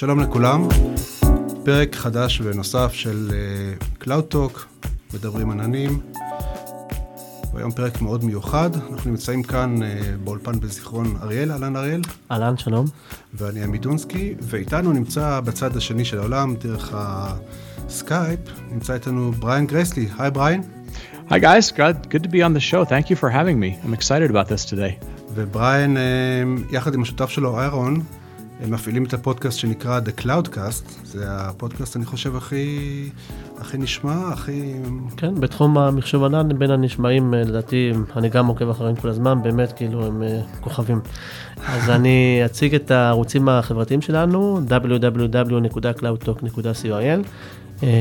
שלום לכולם, פרק חדש ונוסף של uh, Cloud Talk, מדברים עננים. והיום פרק מאוד מיוחד, אנחנו נמצאים כאן uh, באולפן בזיכרון אריאל, אהלן אריאל. אהלן, שלום. ואני עמי דונסקי, ואיתנו נמצא בצד השני של העולם, דרך הסקייפ, נמצא איתנו בריין גרייסלי. היי בריין. Hi guys, good, good to be on the show. Thank you for having me. I'm excited about this today. ובריין, יחד עם השותף שלו איירון, הם מפעילים את הפודקאסט שנקרא The Cloudcast, זה הפודקאסט אני חושב הכי, הכי נשמע, הכי... כן, בתחום המחשוב ענן בין הנשמעים לדעתי, אני גם עוקב אחריהם כל הזמן, באמת כאילו הם כוכבים. אז אני אציג את הערוצים החברתיים שלנו, www.cloudtalk.coil.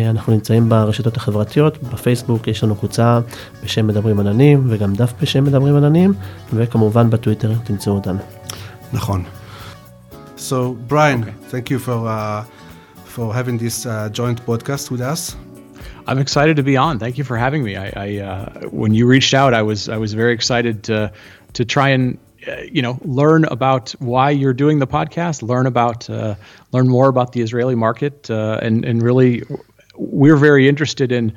אנחנו נמצאים ברשתות החברתיות, בפייסבוק יש לנו קבוצה בשם מדברים עננים וגם דף בשם מדברים עננים, וכמובן בטוויטר תמצאו אותנו. נכון. So, Brian, okay. thank you for uh, for having this uh, joint podcast with us. I'm excited to be on. Thank you for having me. I, I uh, when you reached out, I was I was very excited to to try and uh, you know learn about why you're doing the podcast, learn about uh, learn more about the Israeli market, uh, and and really we're very interested in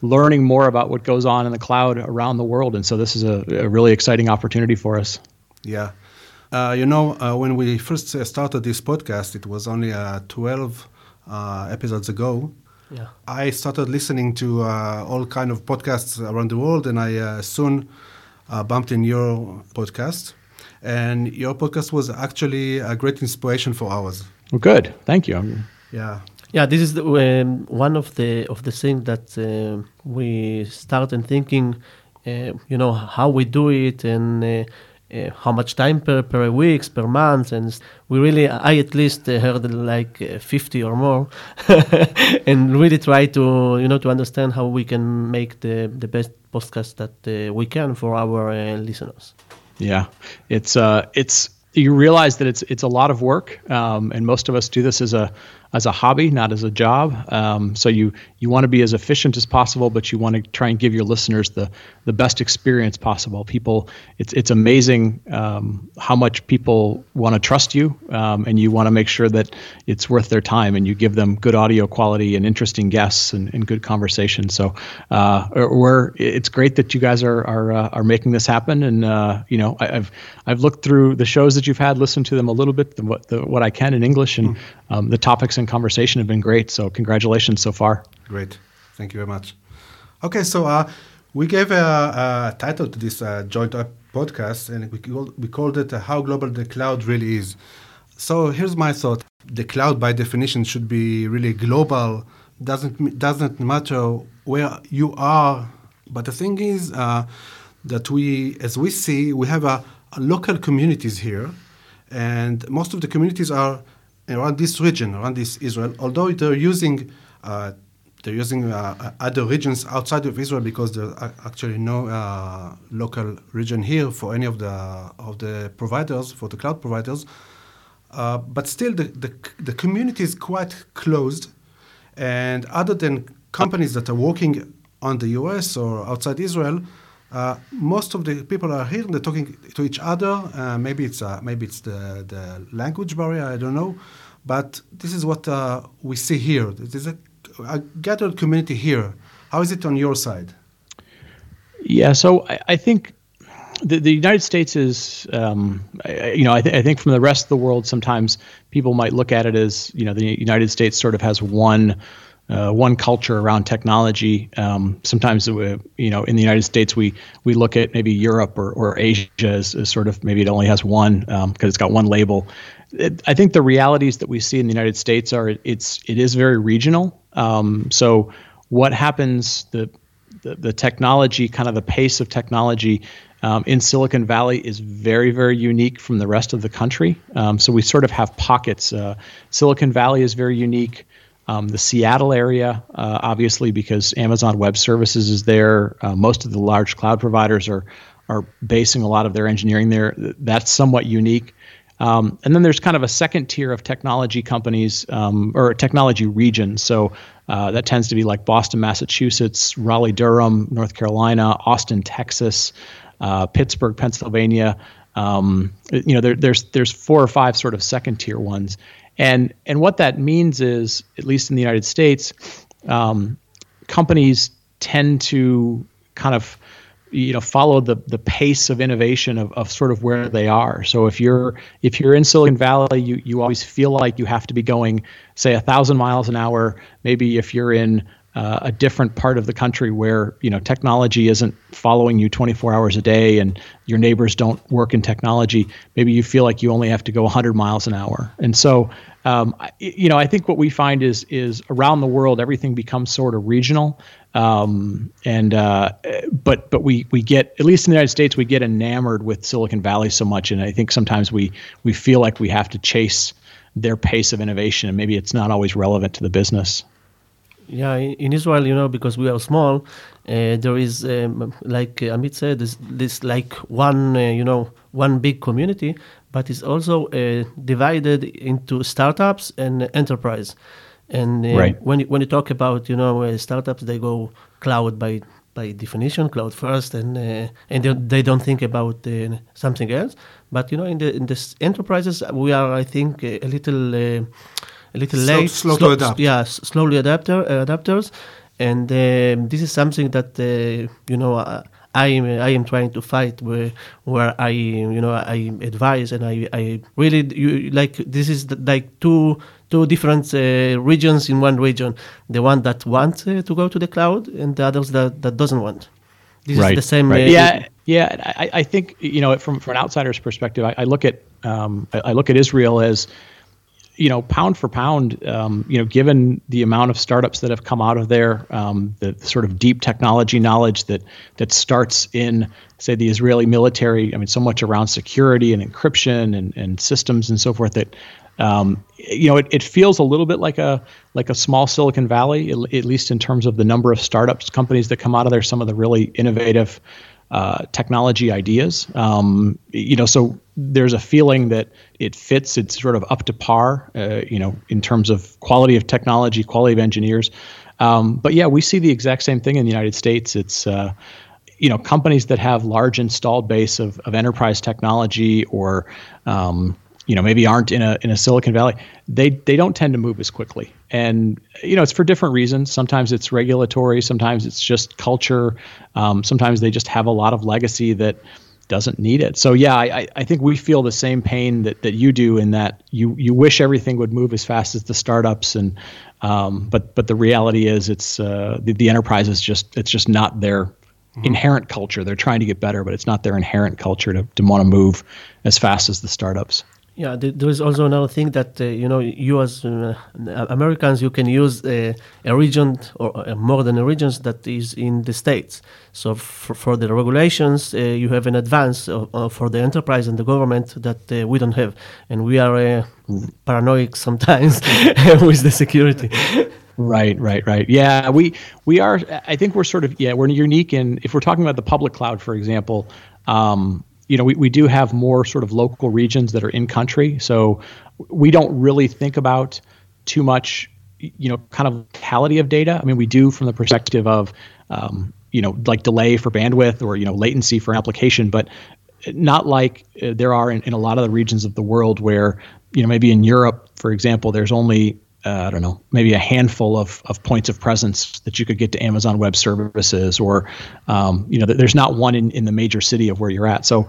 learning more about what goes on in the cloud around the world, and so this is a, a really exciting opportunity for us. Yeah. Uh, you know, uh, when we first uh, started this podcast, it was only uh, 12 uh, episodes ago. Yeah. I started listening to uh, all kind of podcasts around the world, and I soon bumped in your podcast. And your podcast was actually a great inspiration for ours. Well, good. Thank you. Yeah. Yeah, this is the, um, one of the of the things that we started thinking. you know how we do it and uh, how much time per, per weeks, per month, and we really, I at least uh, heard like uh, 50 or more, and really try to, you know, to understand how we can make the, the best podcast that uh, we can for our uh, listeners. Yeah, it's uh, it's you realize that it's it's a lot of work, um, and most of us do this as a as a hobby, not as a job. Um, so you you want to be as efficient as possible, but you want to try and give your listeners the the best experience possible. People, it's it's amazing um, how much people want to trust you, um, and you want to make sure that it's worth their time, and you give them good audio quality and interesting guests and, and good conversation. So uh, we're it's great that you guys are are uh, are making this happen, and uh, you know I, have I've looked through the shows that you've had, listened to them a little bit, the, what the, what I can in English, and mm. The topics and conversation have been great. So congratulations so far. Great. Thank you very much. Okay, so uh, we gave a, a, title to this uh, joint podcast, and we called, we called it uh, "How Global the Cloud Really Is." So here's my thought: the cloud, by definition, should be really global. doesn't doesn't matter where you are, but the thing is uh, that we, as we see, we have a, a local communities here, and most of the communities are around this region, around this Israel, although they're using uh, they're using uh, other regions outside of Israel because there's actually no uh, local region here for any of the of the providers for the cloud providers. Uh, but still, the, the the community is quite closed, and other than companies that are working on the U.S. or outside Israel, uh, most of the people are here and they're talking to each other. Uh, maybe it's uh, maybe it's the, the language barrier. I don't know, but this is what uh, we see here. There's a, a, gathered community here. How is it on your side? Yeah, so I, I think the, the, United States is, um, I, you know, I, th- I, think from the rest of the world, sometimes people might look at it as, you know, the United States sort of has one uh, one culture around technology. Um, sometimes, uh, you know, in the United States, we we look at maybe Europe or, or Asia as, as sort of maybe it only has one because um, it's got one label. It, I think the realities that we see in the United States are it's it is very regional. Um, so what happens the, the the technology kind of the pace of technology um, in Silicon Valley is very, very unique from the rest of the country. Um, so we sort of have pockets. Uh, Silicon Valley is very unique. Um, the Seattle area, uh, obviously, because Amazon Web Services is there. Uh, most of the large cloud providers are are basing a lot of their engineering there. That's somewhat unique. Um, and then there's kind of a second tier of technology companies um, or technology regions. So uh, that tends to be like Boston, Massachusetts, Raleigh, Durham, North Carolina, Austin, Texas, uh, Pittsburgh, Pennsylvania. Um, you know, there, there's there's four or five sort of second tier ones, And and what that means is, at least in the United States, um, companies tend to kind of you know follow the the pace of innovation of, of sort of where they are. So if you're if you're in silicon valley you you always feel like you have to be going say a thousand miles an hour. Maybe if you're in uh, a different part of the country where you know technology isn't following you 24 hours a day and your neighbors don't work in technology maybe you feel like you only have to go 100 miles an hour. And so um, you know i think what we find is is around the world everything becomes sort of regional. Um, and uh, but but we we get at least in the United States we get enamored with Silicon Valley so much, and I think sometimes we we feel like we have to chase their pace of innovation, and maybe it's not always relevant to the business. Yeah, in Israel, you know, because we are small, uh, there is um, like Amit said, this, this like one, uh, you know, one big community, but it's also uh, divided into startups and enterprise. And uh, right. when you, when you talk about you know uh, startups, they go cloud by by definition, cloud first, and uh, and they, they don't think about uh, something else. But you know, in the in the enterprises, we are, I think, a little uh, a little slow, late, slow, slow to adapt. Yeah, slowly adapter uh, adapters, and um, this is something that you know. I am I am trying to fight where where I you know I advise and I I really you like this is the, like two two different uh, regions in one region the one that wants uh, to go to the cloud and the others that that doesn't want this right, is the same right. uh, yeah yeah I, I think you know from from an outsider's perspective I, I look at um, I, I look at Israel as you know, pound for pound, um, you know, given the amount of startups that have come out of there, um, the sort of deep technology knowledge that that starts in, say, the Israeli military. I mean, so much around security and encryption and, and systems and so forth that, um, you know, it, it feels a little bit like a like a small Silicon Valley, at least in terms of the number of startups companies that come out of there. Some of the really innovative uh, technology ideas. Um, you know, so there's a feeling that it fits. It's sort of up to par. Uh, you know, in terms of quality of technology, quality of engineers. Um, but yeah, we see the exact same thing in the United States. It's uh, you know companies that have large installed base of, of enterprise technology or um, you know maybe aren't in a in a Silicon Valley, they they don't tend to move as quickly. And you know it's for different reasons. Sometimes it's regulatory. Sometimes it's just culture. Um, sometimes they just have a lot of legacy that doesn't need it. So yeah, I, I think we feel the same pain that, that you do in that you you wish everything would move as fast as the startups and um, but but the reality is it's uh, the, the enterprise is just it's just not their mm-hmm. inherent culture. They're trying to get better, but it's not their inherent culture to, to want to move as fast as the startups. Yeah, there is also another thing that uh, you know you as uh, Americans you can use uh, a region or uh, more than a region that is in the states. So for, for the regulations, uh, you have an advance for the enterprise and the government that uh, we don't have, and we are paranoid sometimes with the security. Right, right, right. Yeah, we we are. I think we're sort of yeah we're unique in if we're talking about the public cloud, for example. Um, you know, we, we do have more sort of local regions that are in country. So we don't really think about too much, you know, kind of locality of data. I mean, we do from the perspective of, um, you know, like delay for bandwidth or, you know, latency for application, but not like uh, there are in, in a lot of the regions of the world where, you know, maybe in Europe, for example, there's only uh, I don't know, maybe a handful of, of points of presence that you could get to Amazon Web Services, or um, you know, there's not one in, in the major city of where you're at. So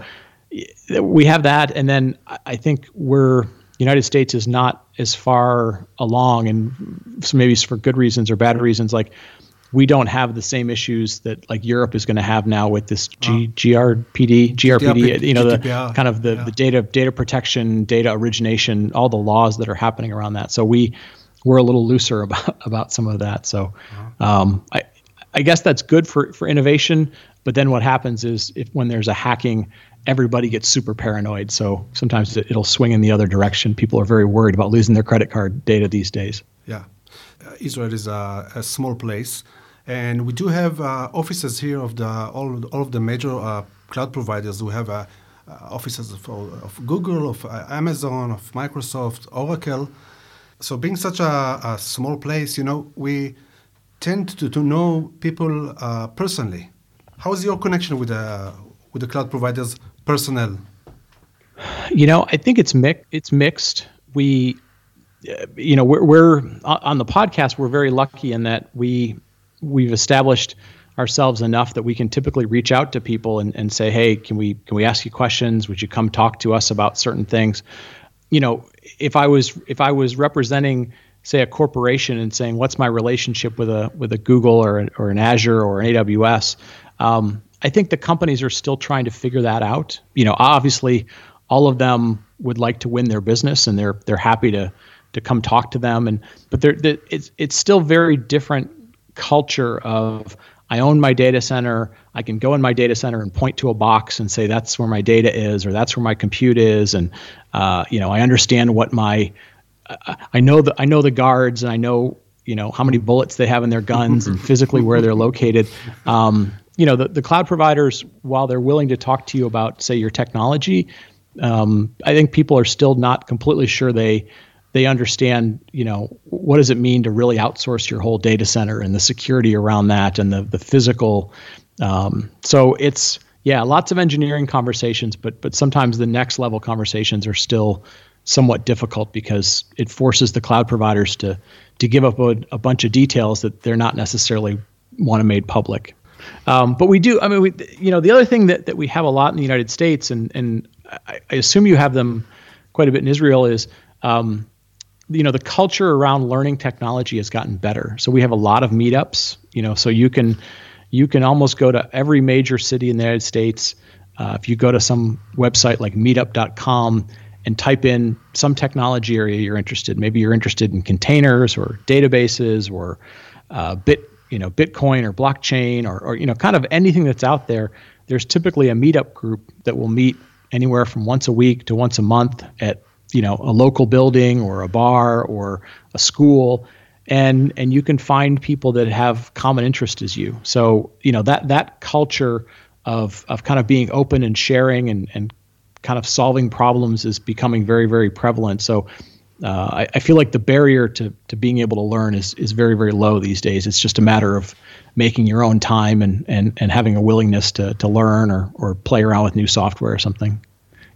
we have that, and then I think we're United States is not as far along, and so maybe for good reasons or bad reasons, like we don't have the same issues that like Europe is going to have now with this G, GRPD, GRPD, you know, the kind of the, the data data protection, data origination, all the laws that are happening around that. So we we're a little looser about about some of that. So uh-huh. um, I I guess that's good for for innovation. But then what happens is if when there's a hacking, everybody gets super paranoid. So sometimes it, will swing in the other direction. People are very worried about losing their credit card data these days. Yeah, uh, Israel is a, a, small place, and we do have uh, offices here of the all all of the major uh, cloud providers. We have uh, offices of, of, Google, of uh, Amazon, of Microsoft, Oracle so being such a, a, small place, you know, we tend to, to know people uh, personally. How is your connection with the with the cloud providers personnel? You know, I think it's mix, it's mixed. We you know, we're, we're on the podcast. We're very lucky in that we we've established ourselves enough that we can typically reach out to people and, and say, hey, can we can we ask you questions? Would you come talk to us about certain things? You know, if I was if I was representing say a corporation and saying what's my relationship with a with a Google or or an Azure or an AWS, um, I think the companies are still trying to figure that out. You know, obviously, all of them would like to win their business and they're they're happy to to come talk to them and but they're, they're it's it's still very different culture of I own my data center. I can go in my data center and point to a box and say that's where my data is or that's where my compute is, and uh, you know I understand what my I know the I know the guards and I know you know how many bullets they have in their guns and physically where they're located. Um, you know the, the cloud providers, while they're willing to talk to you about say your technology, um, I think people are still not completely sure they they understand, you know, what does it mean to really outsource your whole data center and the security around that and the the physical. Um, so it's yeah, lots of engineering conversations, but but sometimes the next level conversations are still somewhat difficult because it forces the cloud providers to to give up a, a bunch of details that they're not necessarily want to made public. Um, but we do. I mean, we, you know, the other thing that, that we have a lot in the United States, and and I, I assume you have them quite a bit in Israel, is um, you know the culture around learning technology has gotten better. So we have a lot of meetups you know so you can you can almost go to every major city in the united states. Uh, if you go to some website like meetup.com and type in some technology area you're interested maybe you're interested in containers or databases or uh, bit you know bitcoin or blockchain or, or you know kind of anything that's out there there's typically a meetup group that will meet anywhere from once a week to once a month at you know a local building or a bar or a school and and you can find people that have common interest as you so you know that that culture of of kind of being open and sharing and and kind of solving problems is becoming very very prevalent so uh, I, I, feel like the barrier to, to being able to learn is, is very very low these days. It's just a matter of making your own time and, and, and having a willingness to, to learn or, or play around with new software or something.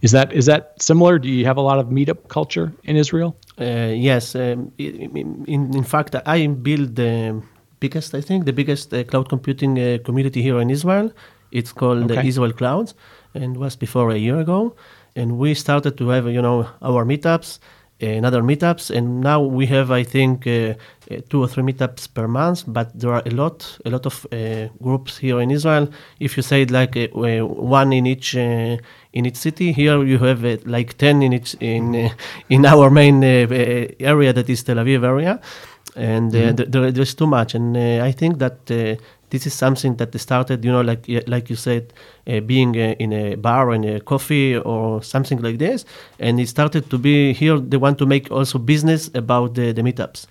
Is that is that similar? Do you have a lot of meetup culture in Israel? Uh, yes. Um, in, in fact, I build the biggest, I think, the biggest uh, cloud computing uh, community here in Israel. It's called okay. Israel Clouds, and was before a year ago. And we started to have, you know, our meetups another meetups and now we have i think uh, uh, two or three meetups per month but there are a lot a lot of uh, groups here in israel if you say like one in each uh, in each city here you have uh, like 10 in each in uh, in our main uh, area that is tel aviv area and mm-hmm. th- th- there's too much and i think that this is something that started, you know, like like you said, uh, being uh, in a bar or in a coffee or something like this, and it started to be here. They want to make also business about the, the meetups.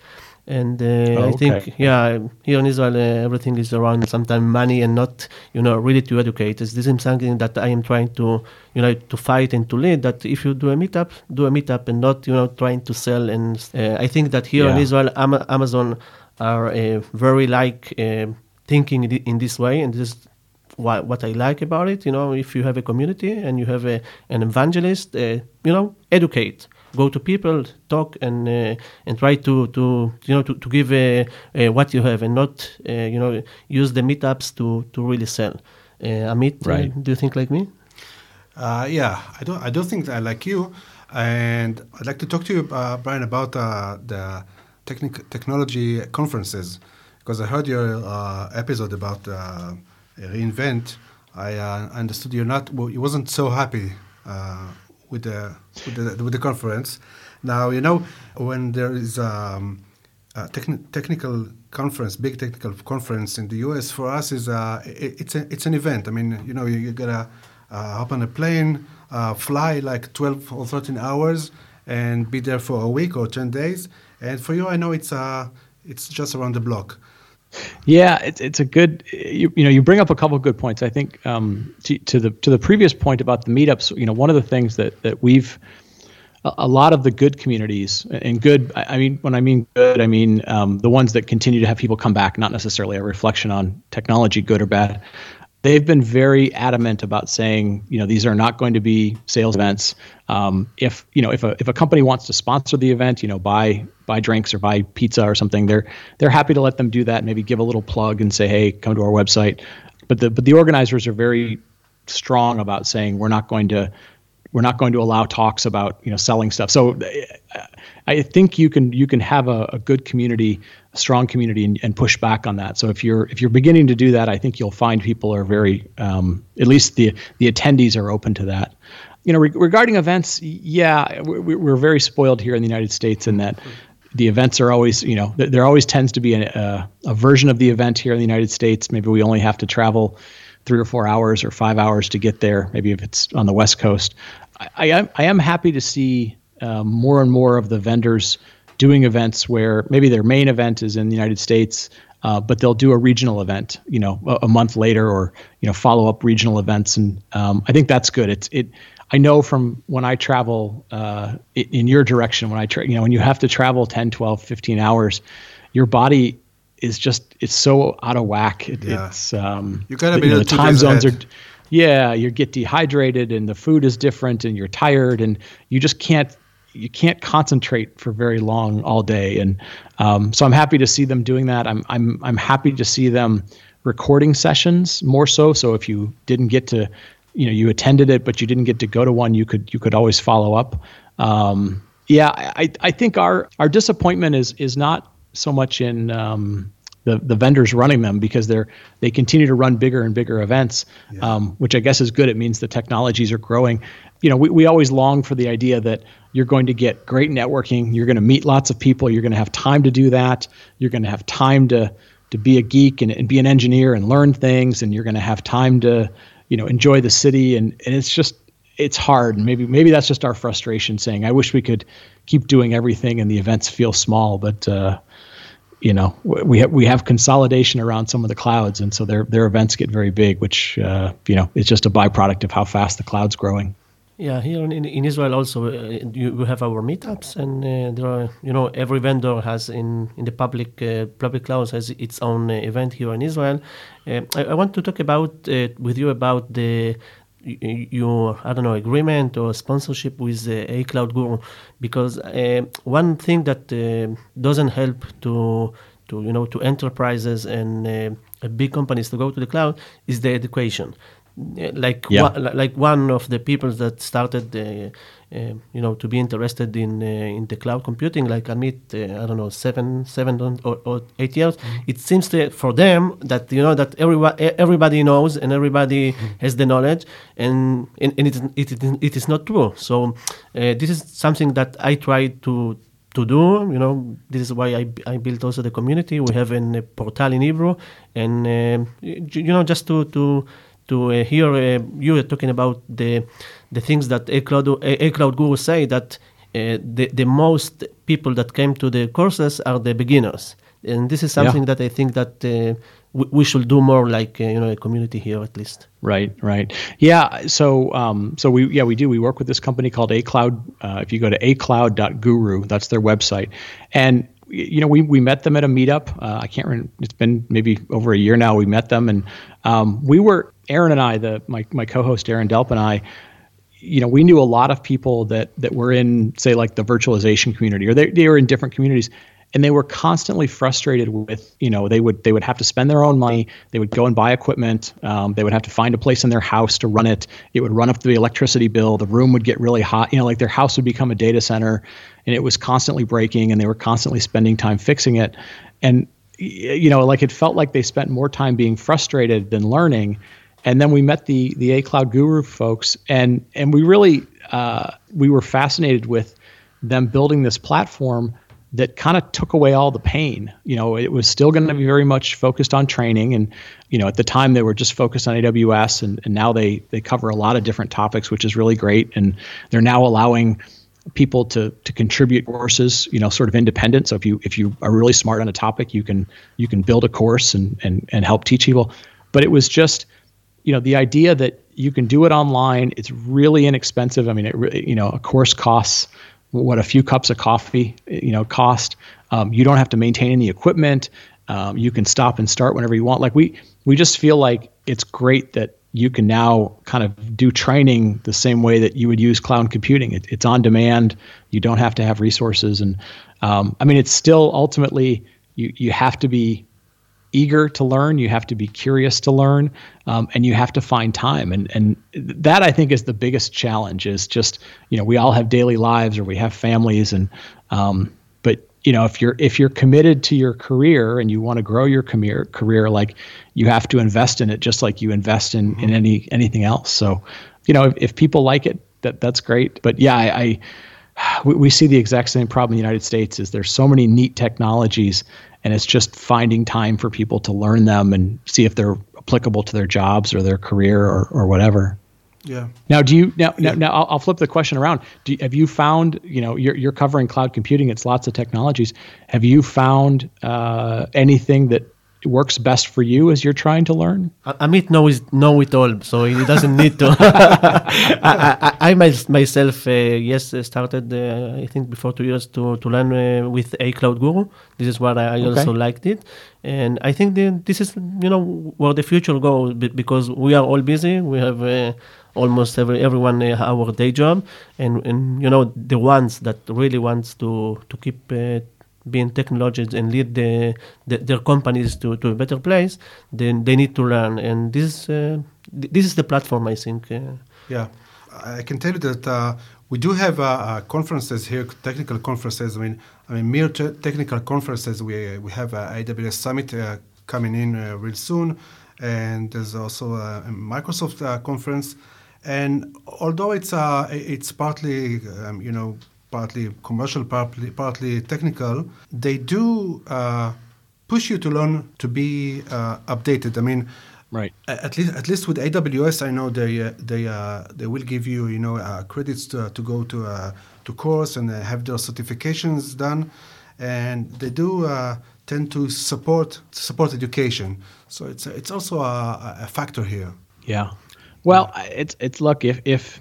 And uh, oh, I think, yeah, here in Israel, uh, everything is around sometimes money and not, you know, really to educate. This is something that I am trying to, you know, to fight and to lead. That if you do a meetup, do a meetup and not, you know, trying to sell. And uh, I think that here yeah. in Israel, Am- Amazon are uh, very like thinking in this way, and this is what, what I like about it. You know, if you have a community and you have a, an evangelist, uh, you know, educate, go to people, talk, and uh, and try to, to you know to, to give uh, uh what you have, and not uh, you know use the meetups to to really sell. Uh, Amit, right. do you think like me? yeah, I don't. I don't think I like you, and I'd like to talk to you, Brian, about the technic- technology conferences because I heard your uh, episode about uh, re:Invent. I uh, understood you're not. Well, you wasn't so happy uh, with the, with the with the conference. Now you know when there is um, a techni- technical conference, big technical conference in the U.S. For us is uh, it, it's a, it's an event. I mean, you know, you, you gotta uh, hop on a plane, fly like 12 or 13 hours, and be there for a week or 10 days. And for you, I know it's uh, it's just around the block. Yeah, it's it's a good you, you know you bring up a couple of good points. I think um, to, to, the to the previous point about the meetups. You know, one of the things that that we've a, lot of the good communities and good. I, I mean, when I mean good, I mean um, the ones that continue to have people come back, not necessarily a reflection on technology, good or bad. they've been very adamant about saying, you know, these are not going to be sales events. Um, if you know, if a if a company wants to sponsor the event, you know, buy buy drinks or buy pizza or something, they're they're happy to let them do that. Maybe give a little plug and say, hey, come to our website. But the but the organizers are very strong about saying we're not going to we're not going to allow talks about you know selling stuff. So I think you can you can have a, a good community, a strong community, and, and, push back on that. So if you're if you're beginning to do that, I think you'll find people are very um, at least the the attendees are open to that. You know, re- regarding events, yeah, we, we're very spoiled here in the United States in that the events are always, you know, there always tends to be a, a, a, version of the event here in the United States. Maybe we only have to travel three or four hours or five hours to get there. Maybe if it's on the West Coast, I, I am I am happy to see um, more and more of the vendors doing events where maybe their main event is in the United States, uh, but they'll do a regional event, you know, a, a, month later, or you know, follow up regional events, and um, I think that's good. It's it. I know from when I travel uh, in your direction, when I tra- you know, when you have to travel 10, 12, 15 hours, your body is just it's so out of whack. It, yeah. It's um, you gotta be you know, the time zones ahead. are yeah, you get dehydrated and the food is different and you're tired and you just can't you can't concentrate for very long all day. And um, so I'm happy to see them doing that. I'm I'm I'm happy to see them recording sessions more so. So if you didn't get to, you know, you attended it but you didn't get to go to one, you could you could always follow up. Um, yeah, I I think our our disappointment is is not so much in um, the the vendors running them because they're they continue to run bigger and bigger events, yeah. um, which I guess is good. It means the technologies are growing. You know, we, we always long for the idea that you're going to get great networking, you're going to meet lots of people, you're going to have time to do that, you're going to have time to to be a geek and, and be an engineer and learn things, and you're going to have time to you know enjoy the city, and and it's just it's hard and maybe maybe that's just our frustration saying i wish we could keep doing everything and the events feel small but uh, you know we have we have consolidation around some of the clouds, and so their their events get very big, which uh, you know is just a byproduct of how fast the cloud's growing. Yeah, here in, in Israel also uh, you, we have our meetups, and uh, there are you know every vendor has in in the public uh, public clouds has its own uh, event here in Israel. Uh, I, I, want to talk about with you about the your I don't know agreement or sponsorship with uh, A Cloud Guru because uh, one thing that uh, doesn't help to to you know to enterprises and uh, big companies to go to the cloud is the education like yeah. one, like one of the people that started uh, uh, you know to be interested in uh, in the cloud computing like Amit uh, I don't know seven seven or, or eight years mm-hmm. it seems to, for them that you know that everybody everybody knows and everybody mm-hmm. has the knowledge and and, and it, it, it is not true so uh, this is something that I try to to do. You know, this is why I, I built also the community. We have a portal in Hebrew, and uh, you know, just to to to uh, hear uh, you talking about the the things that a cloud A Cloud Guru say that uh, the the most people that came to the courses are the beginners, and this is something yeah. that I think that we, we should do more like uh, you know a community here at least. Right right. Yeah so um, so we yeah we do. We work with this company called a cloud uh, if you go to acloud.guru that's their website. And you know, we, we met them at a meetup. Uh, I can't remember. It's been maybe over a year now. We met them, and um, we were Aaron and I, the my my co-host Aaron Delp and I. You know, we knew a lot of people that that were in, say, like the virtualization community, or they they were in different communities, and they were constantly frustrated with you know they would they would have to spend their own money. They would go and buy equipment. Um, they would have to find a place in their house to run it. It would run up the electricity bill. The room would get really hot. You know like their house would become a data center. And it was constantly breaking and they were constantly spending time fixing it. And you know like it felt like they spent more time being frustrated than learning. And then we met the the A Cloud Guru folks and and we really uh, we were fascinated with them building this platform that kind of took away all the pain. You know, it was still going to be very much focused on training, and you know, at the time they were just focused on AWS, and, and now they they cover a lot of different topics, which is really great. And they're now allowing people to to contribute courses, you know, sort of independent. So if you if you are really smart on a topic, you can you can build a course and and and help teach people. But it was just, you know, the idea that you can do it online. It's really inexpensive. I mean, it you know, a course costs what a few cups of coffee you know cost. Um, you don't have to maintain any equipment. Um, you can stop and start whenever you want. Like we we just feel like it's great that you can now kind of do training the same way that you would use cloud computing. It, it's on demand. You don't have to have resources, and um, I mean, it's still ultimately you you have to be eager to learn. You have to be curious to learn, um, and you have to find time. And and that I think is the biggest challenge. Is just you know we all have daily lives or we have families, and um, but you know if you're if you're committed to your career and you want to grow your career career like you have to invest in it just like you invest in in any anything else. So you know if, if people like it, that that's great. But yeah, I, I we, we see the exact same problem in the United States. Is there's so many neat technologies and it's just finding time for people to learn them and see if they're applicable to their jobs or their career or, or whatever. Yeah. Now, do you now? Yeah. Now, now I'll, I'll, flip the question around. Do have you found? You know, you're you're covering cloud computing. It's lots of technologies. Have you found uh, anything that works best for you as you're trying to learn? Amit knows know it all, so he doesn't need to. I, I, I, myself, uh, yes, started uh, I think before two years to to learn uh, with A Cloud Guru. This is what I, I okay. also liked it, and I think the, this is you know where the future goes because we are all busy. We have uh, almost every everyone uh, our day job, and and you know the ones that really wants to to keep uh, being technologists and lead the, the, their companies to, to a better place, then they need to learn. And this uh, this is the platform, I think. Uh. yeah, I can tell you that uh, we do have uh, uh, conferences here, technical conferences. I mean, I mean, mere te- technical conferences. We we have AWS Summit coming in real soon, and there's also a Microsoft conference. And although it's it's partly um, you know partly commercial, partly, partly technical, they do uh, push you to learn to be uh, updated. I mean, right. At least, at least with AWS, I know they uh, they uh, they will give you you know uh, credits to, to go to uh, to course and have their certifications done, and they do tend to support support education. So it's it's also a, a factor here. Yeah. Well, it's it's look if if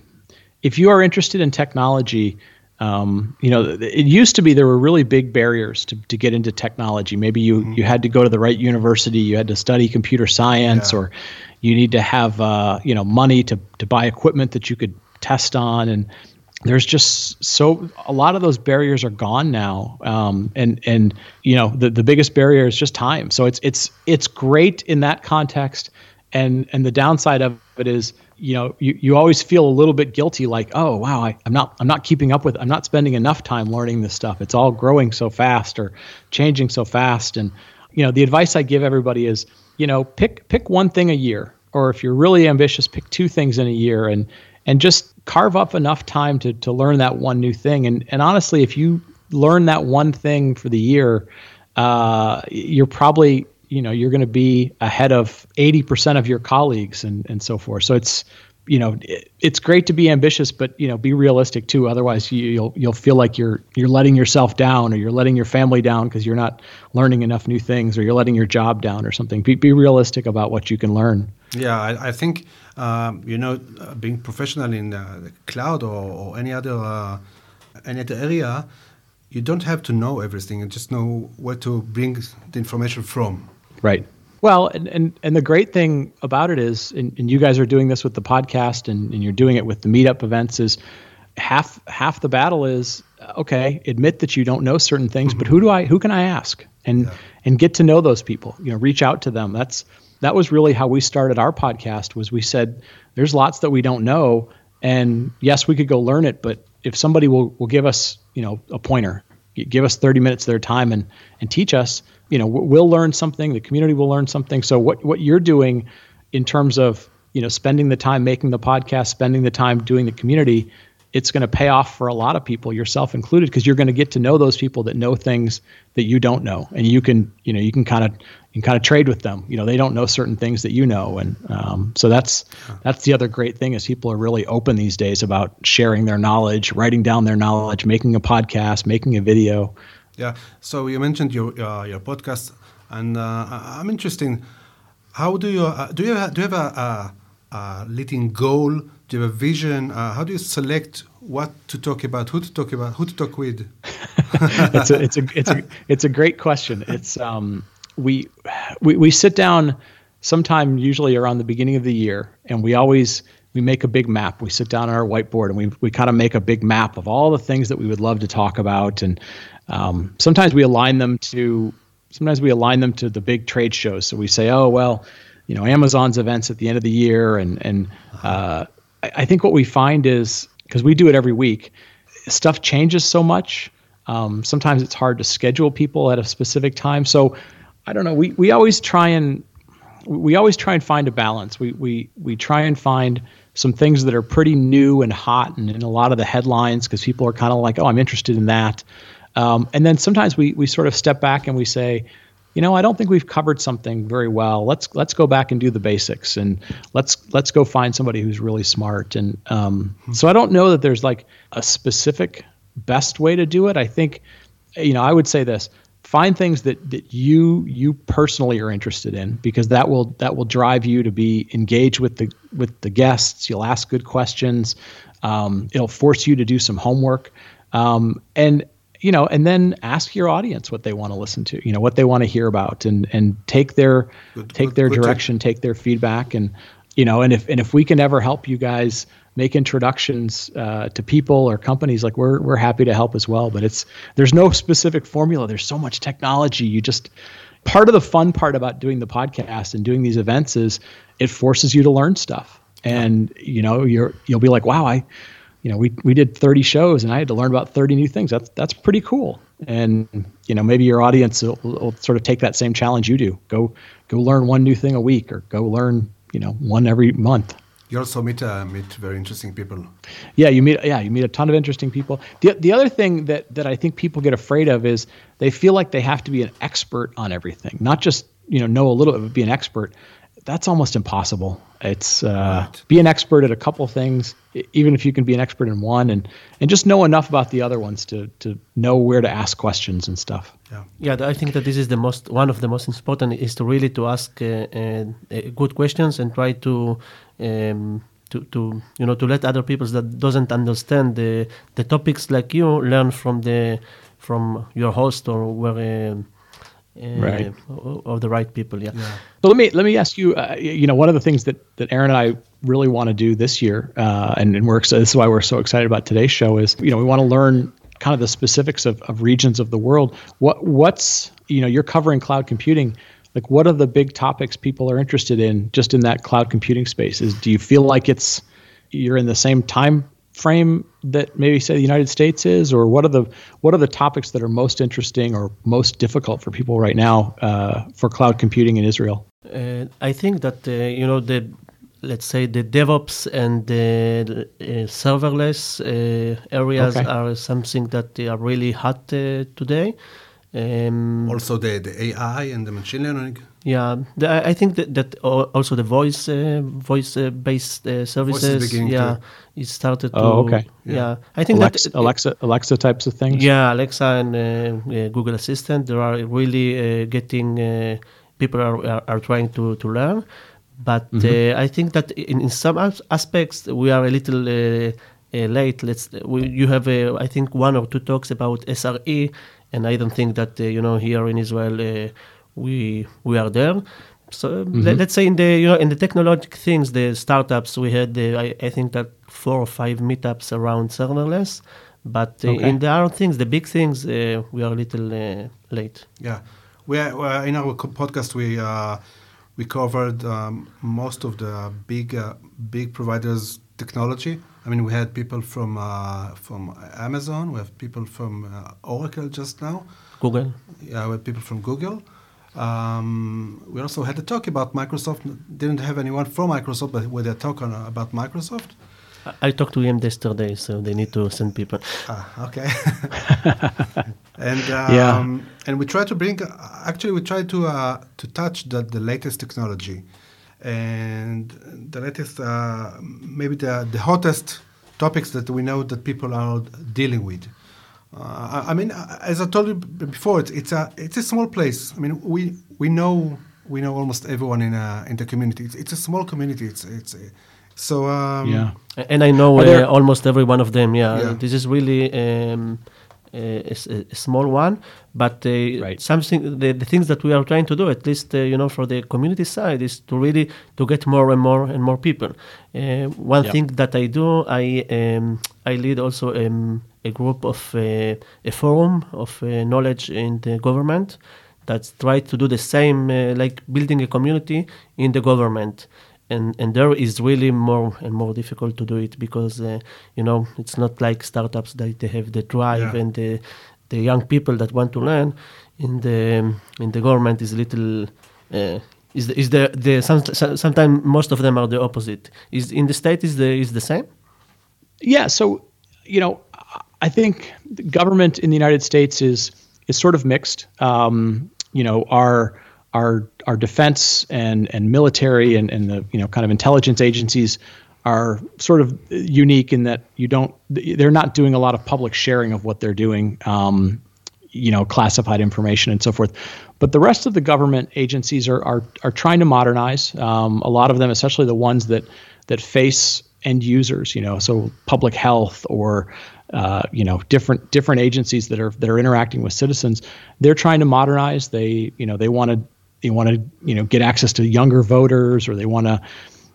if you are interested in technology um, you know, it used to be there were really big barriers to, to get into technology. Maybe you, mm-hmm. you had to go to the right university, you had to study computer science, yeah. or you need to have uh, you know money to to buy equipment that you could test on. And there's just so a lot of those barriers are gone now. Um, and and you know the the biggest barrier is just time. So it's it's it's great in that context. And and the downside of it is you know you, you always feel a little bit guilty like oh wow I, i'm not i'm not keeping up with i'm not spending enough time learning this stuff. It's all growing so fast or changing so fast. And you know the advice i give everybody is you know pick pick one thing a year or if you're really ambitious pick two things in a year and and just carve up enough time to to learn that one new thing. And and honestly if you learn that one thing for the year uh, you're probably you know you're going to be ahead of 80% of your colleagues and and so forth. So it's you know it, it's great to be ambitious but you know be realistic too. Otherwise you, you'll you'll feel like you're you're letting yourself down or you're letting your family down because you're not learning enough new things or you're letting your job down or something. Be, be realistic about what you can learn. Yeah i, I think um, you know uh, being professional in uh, the cloud or, or any other uh, any other area you don't have to know everything. And just know where to bring the information from Right. Well, and, and, and the great thing about it is, and, and you guys are doing this with the podcast and, and you're doing it with the meetup events, is half half the battle is okay, admit that you don't know certain things, mm-hmm. but who do I who can I ask? And yeah. and get to know those people. You know, reach out to them. That's that was really how we started our podcast was we said there's lots that we don't know and yes we could go learn it but if somebody will, will give us you know a pointer give us 30 minutes of their time and and teach us you know we'll learn something the community will learn something. So what what you're doing in terms of you know spending the time making the podcast spending the time doing the community it's going to pay off for a lot of people yourself included because you're going to get to know those people that know things that you don't know. And you can you know you can kind of you can kind of trade with them. You know they don't know certain things that you know. And um, so that's that's the other great thing is people are really open these days about sharing their knowledge writing down their knowledge making a podcast making a video yeah so you mentioned your uh, your podcast and uh, i'm interested how do you uh, do you have, do you have a, a, a leading goal do you have a vision? Uh, how do you select what to talk about, who to talk about, who to talk with? it's a it's a it's a it's a great question. It's um we we we sit down sometime usually around the beginning of the year, and we always we make a big map. We sit down on our whiteboard and we we kind of make a big map of all the things that we would love to talk about, and um, sometimes we align them to sometimes we align them to the big trade shows. So we say, oh well, you know, Amazon's events at the end of the year, and and uh, I, I think what we find is because we do it every week, stuff changes so much. Um, sometimes it's hard to schedule people at a specific time. So I don't know. We we always try and we always try and find a balance. We we we try and find some things that are pretty new and hot and in a lot of the headlines because people are kind of like, oh, I'm interested in that. Um, and then sometimes we we sort of step back and we say, you know, I don't think we've covered something very well. Let's let's go back and do the basics and let's let's go find somebody who's really smart. And um, so I don't know that there's like a specific best way to do it. I think, you know, I would say this: find things that that you you personally are interested in because that will that will drive you to be engaged with the with the guests you'll ask good questions um, it'll force you to do some homework um, and you know and then ask your audience what they want to listen to you know what they want to hear about and and take their Good- take good- their good direction take their feedback and you know and if and if we can ever help you guys make introductions uh, to people or companies like we're we're happy to help as well but it's there's no specific formula. There's so much technology. You just part of the fun part about doing the podcast and doing these events is it forces you to learn stuff. And you know you're you'll be like wow i you know we we did 30 shows and i had to learn about 30 new things that's that's pretty cool and you know maybe your audience will, will sort of take that same challenge you do go go learn one new thing a week or go learn you know one every month You also meet uh, meet very interesting people. yeah, you meet yeah, you meet a ton of interesting people. The the other thing that that I think people get afraid of is they feel like they have to be an expert on everything, not just you know know a little bit, but be an expert. That's almost impossible. It's uh, Right. be an expert at a couple things, even if you can be an expert in one, and and just know enough about the other ones to to know where to ask questions and stuff. Yeah. Yeah, I think that this is the most one of the most important is to really to ask uh, uh, uh, good questions and try to um, to to you know to let other people that doesn't understand the the topics like you learn from the from your host or where. Uh, Right. or, or the right people, yeah. So let me let me ask you. Uh, you know, one of the things that that Aaron and I really want to do this year, uh, and, and we're excited, this is why we're so excited about today's show is you know we want to learn kind of the specifics of, of regions of the world. What what's you know you're covering cloud computing. Like, what are the big topics people are interested in just in that cloud computing space? Is do you feel like it's you're in the same time frame that maybe say the United States is, or what are the what are the topics that are most interesting or most difficult for people right now uh, for cloud computing in Israel? Uh, I think that uh, you know the let's say the DevOps and the uh, serverless uh, areas Okay. are something that they are really hot uh, today. Um, Also the, the AI and the machine learning. Yeah, the, I think that, that also the voice uh, voice uh, based uh, services. yeah, to- it started to. Oh, okay. Yeah, I think Alexa, that Alexa, Alexa types of things. yeah, Alexa and uh, uh, Google Assistant, they are really uh, getting uh, people are, are, are trying to, to learn. But uh, I think that in, in some aspects we are a little uh, uh, late. Let's we, you have uh, I think one or two talks about SRE, and I don't think that uh, you know here in Israel uh, we we are there. So let, us say in the you know in the technological things, the startups we had the, I, I think that four or five meetups around serverless. But uh, Okay. in the other things, the big things, uh, we are a little uh, late. Yeah, we are, in our podcast we uh, we covered um, most of the big uh, big providers technology. I mean, we had people from uh, from Amazon. We have people from uh, Oracle just now. Google. Yeah, we have people from Google. Um, we also had a talk about Microsoft. Didn't have anyone from Microsoft, but with a talk on, about Microsoft. I, I talked to him yesterday, so they need to send people. Ah, okay. and um, Yeah. and we try to bring actually we try to uh, to touch the, the latest technology and the latest uh, maybe the the hottest topics that we know that people are dealing with. Uh, I, I mean, uh, as I told you before, it's, it's a it's a small place. I mean, we we know we know almost everyone in uh, in the community. It's, it's a small community. It's it's uh, so um, Yeah. And I know uh, there- almost every one of them. Yeah, Yeah. this is really um, uh, a, a, a small one, but uh, Right. something the, the things that we are trying to do, at least uh, you know for the community side, is to really to get more and more and more people. Uh, one Yep. thing that I do, I um, I lead also um, a group of uh, a forum of uh, knowledge in the government that try to do the same, uh, like building a community in the government. And, and there is really more and more difficult to do it because uh, you know it's not like startups that they have the drive Yeah. and the the young people that want to learn in the in the government is little uh, is the, is the the some, sometimes most of them are the opposite is in the state is the is the same Yeah. So, you know, I think government in the United States is is sort of mixed. Um, you know, our our our defense and and military and and the you know kind of intelligence agencies are sort of unique in that you don't they're not doing a lot of public sharing of what they're doing. Um, you know, classified information and so forth. But the rest of the government agencies are are, are trying to modernize. Um, a lot of them, especially the ones that that face end users, you know, so public health or uh, you know different different agencies that are that are interacting with citizens, they're trying to modernize. They you know they want to they want to you know get access to younger voters or they want to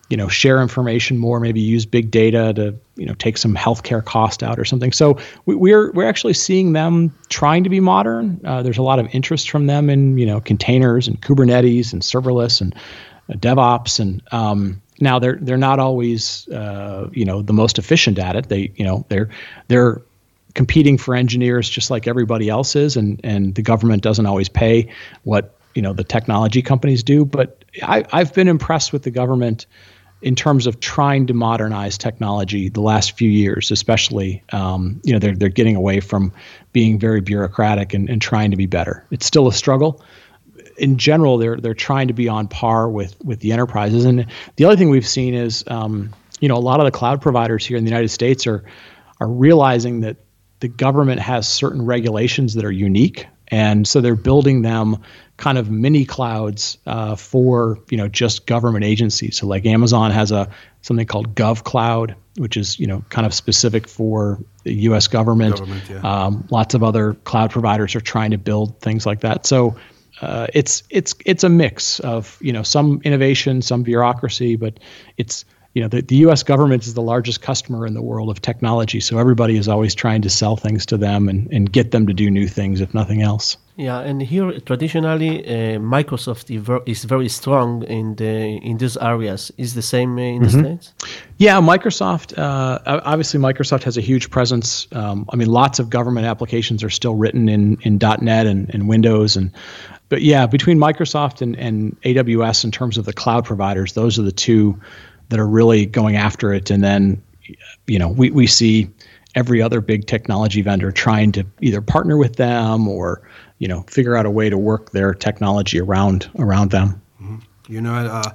you know share information more maybe use big data to you know take some healthcare cost out or something. So we, we're we're actually seeing them trying to be modern. Uh, there's a lot of interest from them in you know containers and kubernetes and serverless and uh, devops and um, now they're they're not always uh, you know the most efficient at it. They you know they're they're competing for engineers just like everybody else is and and the government doesn't always pay what you know the technology companies do. But I, I've been impressed with the government in terms of trying to modernize technology the last few years especially um, you know they're, they're getting away from being very bureaucratic and, and trying to be better. It's still a struggle in general, they're they're trying to be on par with with the enterprises. And the other thing we've seen is, um, you know, a lot of the cloud providers here in the United States are are realizing that the government has certain regulations that are unique, and so they're building them kind of mini clouds uh, for you know just government agencies. So like Amazon has a something called Gov Cloud, which is you know kind of specific for the U.S. government. Government, yeah. Um, lots of other cloud providers are trying to build things like that. So uh, it's it's it's a mix of you know some innovation, some bureaucracy, but it's you know the, the U.S. government is the largest customer in the world of technology, so everybody is always trying to sell things to them and, and get them to do new things, if nothing else. Yeah, and here traditionally uh, Microsoft is very strong in the in these areas. Is the same uh, in the states? Yeah, Microsoft. Uh, obviously, Microsoft has a huge presence. Um, I mean, lots of government applications are still written in in .NET and, and Windows, and but yeah, between Microsoft and, and AWS in terms of the cloud providers, those are the two that are really going after it. And then, you know, we we see every other big technology vendor trying to either partner with them or you know figure out a way to work their technology around around them. You know, uh,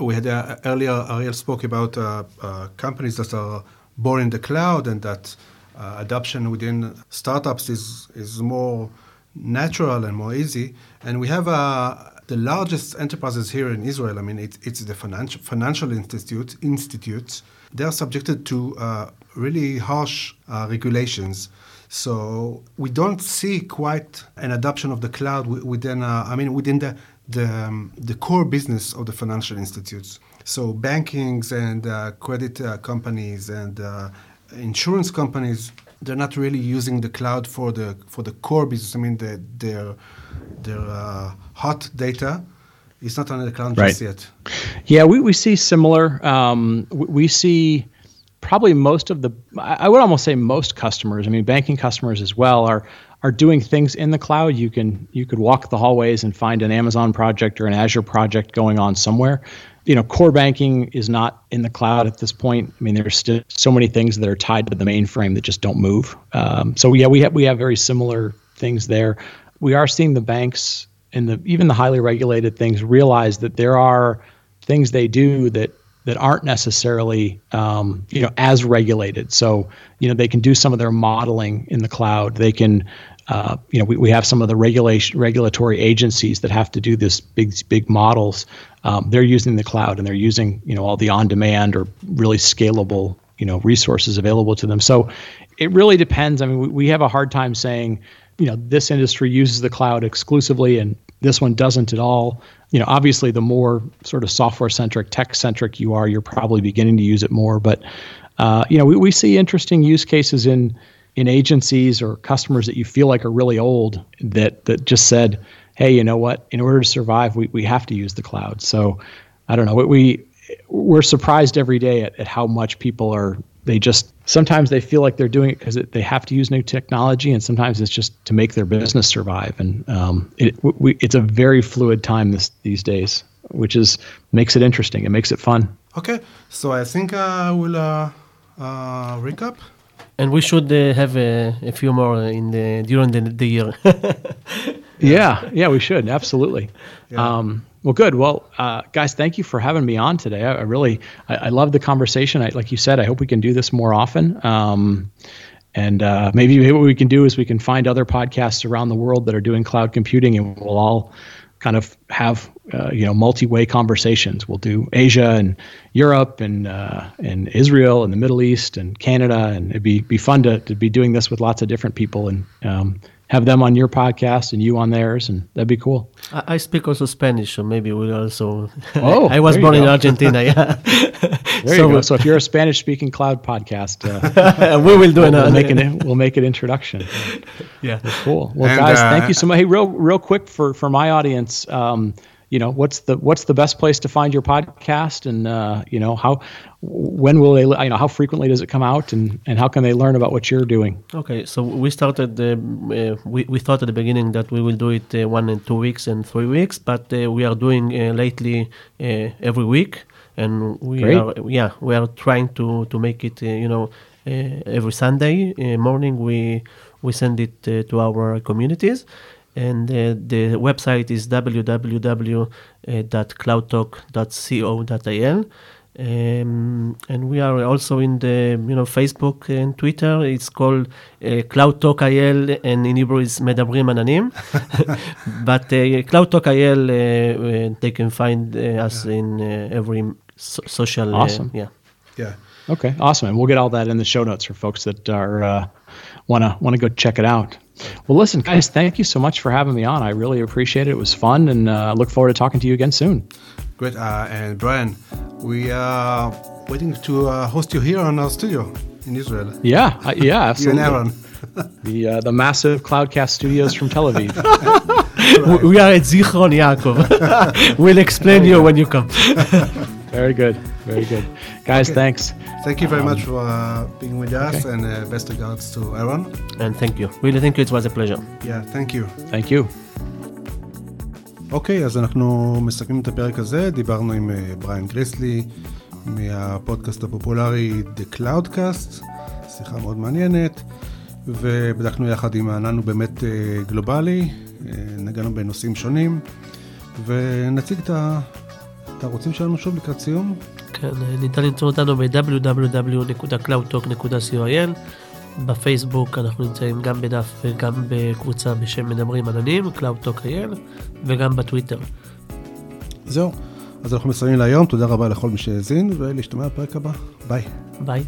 we had uh, earlier Ariel spoke about uh, uh, companies that are born in the cloud and that uh, adoption within startups is is more natural and more easy. And we have uh, the largest enterprises here in Israel. I mean, it, it's the financial financial institute institutes. They are subjected to uh, really harsh uh, regulations. So we don't see quite an adoption of the cloud within. Uh, I mean, within the the, um, the core business of the financial institutes. So bankings and uh, credit uh, companies and uh, insurance companies, they're not really using the cloud for the for the core business. I mean, the, their their uh, hot data is not on the cloud just yet. Yeah, we, we see similar. Um, we, we see probably most of the, I I would almost say most customers. I mean, banking customers as well are are doing things in the cloud. You can you could walk the hallways and find an Amazon project or an Azure project going on somewhere. You know, core banking is not in the cloud at this point. I mean, there's still so many things that are tied to the mainframe that just don't move. Um, so yeah, we have we have very similar things there. We are seeing the banks and the even the highly regulated things realize that there are things they do that that aren't necessarily um, you know as regulated. So you know they can do some of their modeling in the cloud. They can uh, you know we, we have some of the regulation regulatory agencies that have to do this big big models. Um, they're using the cloud and they're using you know all the on demand or really scalable you know resources available to them. So it really depends. I mean, we, we have a hard time saying, you know, this industry uses the cloud exclusively and this one doesn't at all. You know, obviously, the more sort of software centric, tech centric you are, you're probably beginning to use it more. But uh, you know, we, we see interesting use cases in in agencies or customers that you feel like are really old that that just said, hey, you know what? In order to survive, we, we have to use the cloud. So I don't know. What we we're surprised every day at, at how much people are they just sometimes they feel like they're doing it because they have to use new technology and sometimes it's just to make their business survive. And um, it, we, it's a very fluid time this, these days which is makes it interesting. It makes it fun. Okay. So i think uh, we'll uh, uh, recap and we should uh, have a, a, few more in the during the, the year yeah yeah we should absolutely yeah. um, well, good. Well, uh, guys, thank you for having me on today. I, I really, I, I love the conversation. I, like you said, I hope we can do this more often. Um, and uh, maybe, maybe what we can do is we can find other podcasts around the world that are doing cloud computing, and we'll all kind of have uh, you know multi-way conversations. We'll do Asia and Europe and uh, and Israel and the Middle East and Canada, and it'd be be fun to, to be doing this with lots of different people and um, have them on your podcast and you on theirs, and that'd be cool. I, I speak also Spanish, so maybe we'll also. Oh, I was born in Argentina. Yeah. there so, you go. So if you're a Spanish-speaking cloud podcast, uh, we will do we'll, we'll make an we'll make an introduction. yeah, cool. Well, and, guys, uh, thank you so much. Hey, real real quick for for my audience. Um, you know what's the what's the best place to find your podcast? And uh, you know how when will they you know how frequently does it come out? And and how can they learn about what you're doing? Okay so we started uh, uh, we, we thought at the beginning that we will do it uh, one and two weeks and three weeks but uh, we are doing uh, lately every week. And we Great. are yeah we are trying to to make it you know every sunday morning we we send it to our communities and uh, the website is www.cloudtalk.co.il. Um, and we are also in the you know Facebook and Twitter. It's called uh, Cloud Talk IL, and in Hebrew is Medabrim Ananim. but uh, Cloud Talk IL, uh, uh, they can find uh, us yeah. in uh, every so- social. Awesome. yeah. Yeah. Okay. Awesome. And we'll get all that in the show notes for folks that are wanna wanna go check it out. Well, listen, guys, thank you so much for having me on. I really appreciate it. It was fun, and uh, look forward to talking to you again soon. Great. Uh, and Brian, we are waiting to uh, host you here on our studio in Israel. Yeah, uh, yeah, absolutely. you and Aaron. the uh, the massive Cloudcast studios from Tel Aviv. right. We are at Zichron Yaakov. we'll explain you when you come. Very good. Very good. Guys, okay. thanks. Thank you very um, much for uh, being with us okay. and uh, best regards to Aaron. And thank you. Really thank you. It was a pleasure. Yeah, thank you. Thank you. אוקיי, okay, אז אנחנו מסכמים את הפרק הזה, דיברנו עם בריאן גריסלי מהפודקאסט הפופולרי The Cloudcast, שיחה מאוד מעניינת, ובדקנו יחד עם הענן הוא באמת גלובלי, נגענו בנושאים שונים, ונציג את הערוצים שלנו שוב לקראת סיום. כן, ניתן למצוא אותנו ב-www.cloudtalk.co.il. בפייסבוק אנחנו נמצאים גם בדף וגם בקבוצה בשם מדברים עננים, CloudTalk.il, וגם בטוויטר. זהו, אז אנחנו מסיימים להיום, תודה רבה לכל מי שהאזין, ולהשתמע בפרק הבא. ביי. ביי.